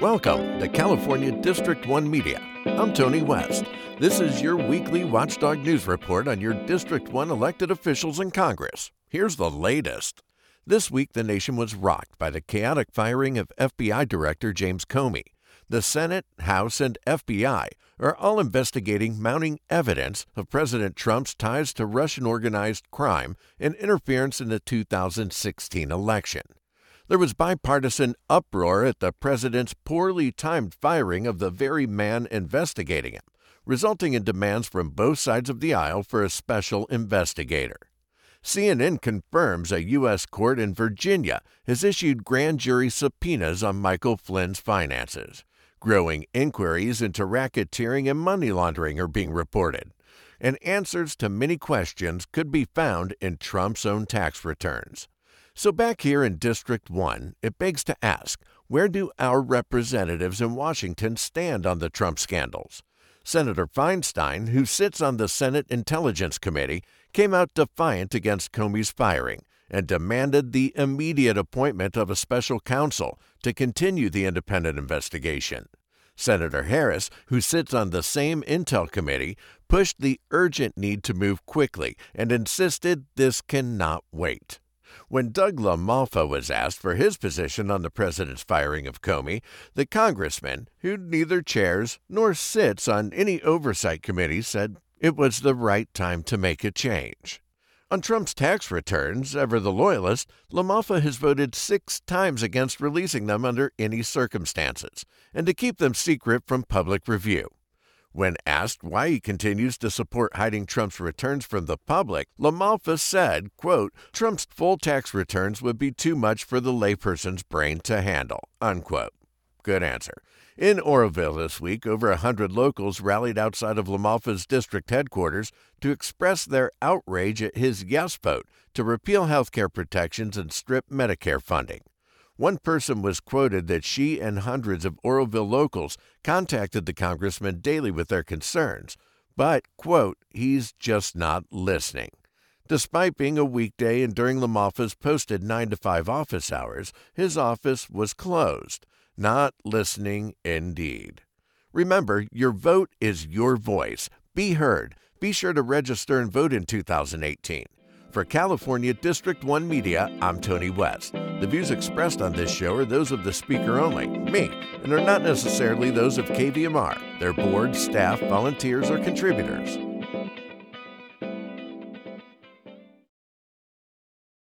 Welcome to California District 1 Media. I'm Tony West. This is your weekly Watchdog News Report on your District 1 elected officials in Congress. Here's the latest. This week, the nation was rocked by the chaotic firing of FBI Director James Comey. The Senate, House, and FBI are all investigating mounting evidence of President Trump's ties to Russian organized crime and interference in the 2016 election. There was bipartisan uproar at the president's poorly timed firing of the very man investigating him, resulting in demands from both sides of the aisle for a special investigator. CNN confirms a U.S. court in Virginia has issued grand jury subpoenas on Michael Flynn's finances. Growing inquiries into racketeering and money laundering are being reported, and answers to many questions could be found in Trump's own tax returns. So, back here in District 1, it begs to ask where do our representatives in Washington stand on the Trump scandals? Senator Feinstein, who sits on the Senate Intelligence Committee, came out defiant against Comey's firing and demanded the immediate appointment of a special counsel to continue the independent investigation. Senator Harris, who sits on the same Intel committee, pushed the urgent need to move quickly and insisted this cannot wait. When Doug LaMalfa was asked for his position on the president's firing of Comey, the congressman, who neither chairs nor sits on any oversight committee, said it was the right time to make a change. On Trump's tax returns, ever the loyalist, LaMalfa has voted six times against releasing them under any circumstances and to keep them secret from public review. When asked why he continues to support hiding Trump's returns from the public, LaMalfa said, quote, Trump's full tax returns would be too much for the layperson's brain to handle, unquote. Good answer. In Oroville this week, over a hundred locals rallied outside of LaMalfa's district headquarters to express their outrage at his yes vote to repeal health care protections and strip Medicare funding. One person was quoted that she and hundreds of Oroville locals contacted the congressman daily with their concerns, but, quote, he's just not listening. Despite being a weekday and during LaMalfa's posted 9 to 5 office hours, his office was closed. Not listening indeed. Remember, your vote is your voice. Be heard. Be sure to register and vote in 2018. For California District 1 Media, I'm Tony West. The views expressed on this show are those of the speaker only, me, and are not necessarily those of KVMR, their board, staff, volunteers, or contributors.